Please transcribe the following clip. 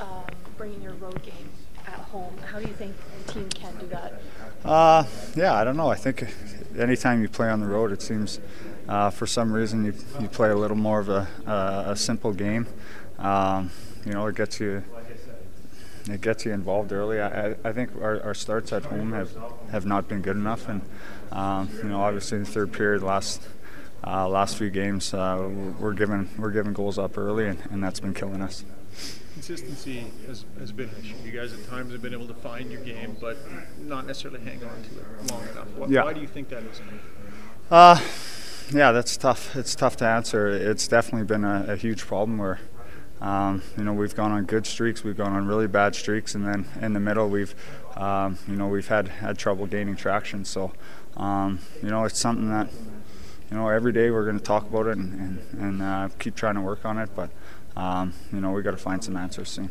um, bringing your road game at home. How do you think the team can do that? Uh, yeah, I don't know. I think anytime you play on the road, it seems uh, for some reason you, you play a little more of a, uh, a simple game. Um, you know, it gets you it gets you involved early. I, I think our, our starts at home have, have not been good enough, and um, you know, obviously in the third period, last uh, last few games, uh, we're giving we're giving goals up early, and, and that's been killing us. Consistency has, has been an issue. You guys at times have been able to find your game, but not necessarily hang on to it long enough. What, Yeah. Why do you think that is? Uh, yeah, that's tough. It's tough to answer. It's definitely been a, a huge problem where, um, you know, we've gone on good streaks, we've gone on really bad streaks, and then in the middle, we've, um, you know, we've had had trouble gaining traction. So, um, you know, it's something that, you know, every day we're going to talk about it and and, and uh, keep trying to work on it. But, um, you know, we got to find some answers soon.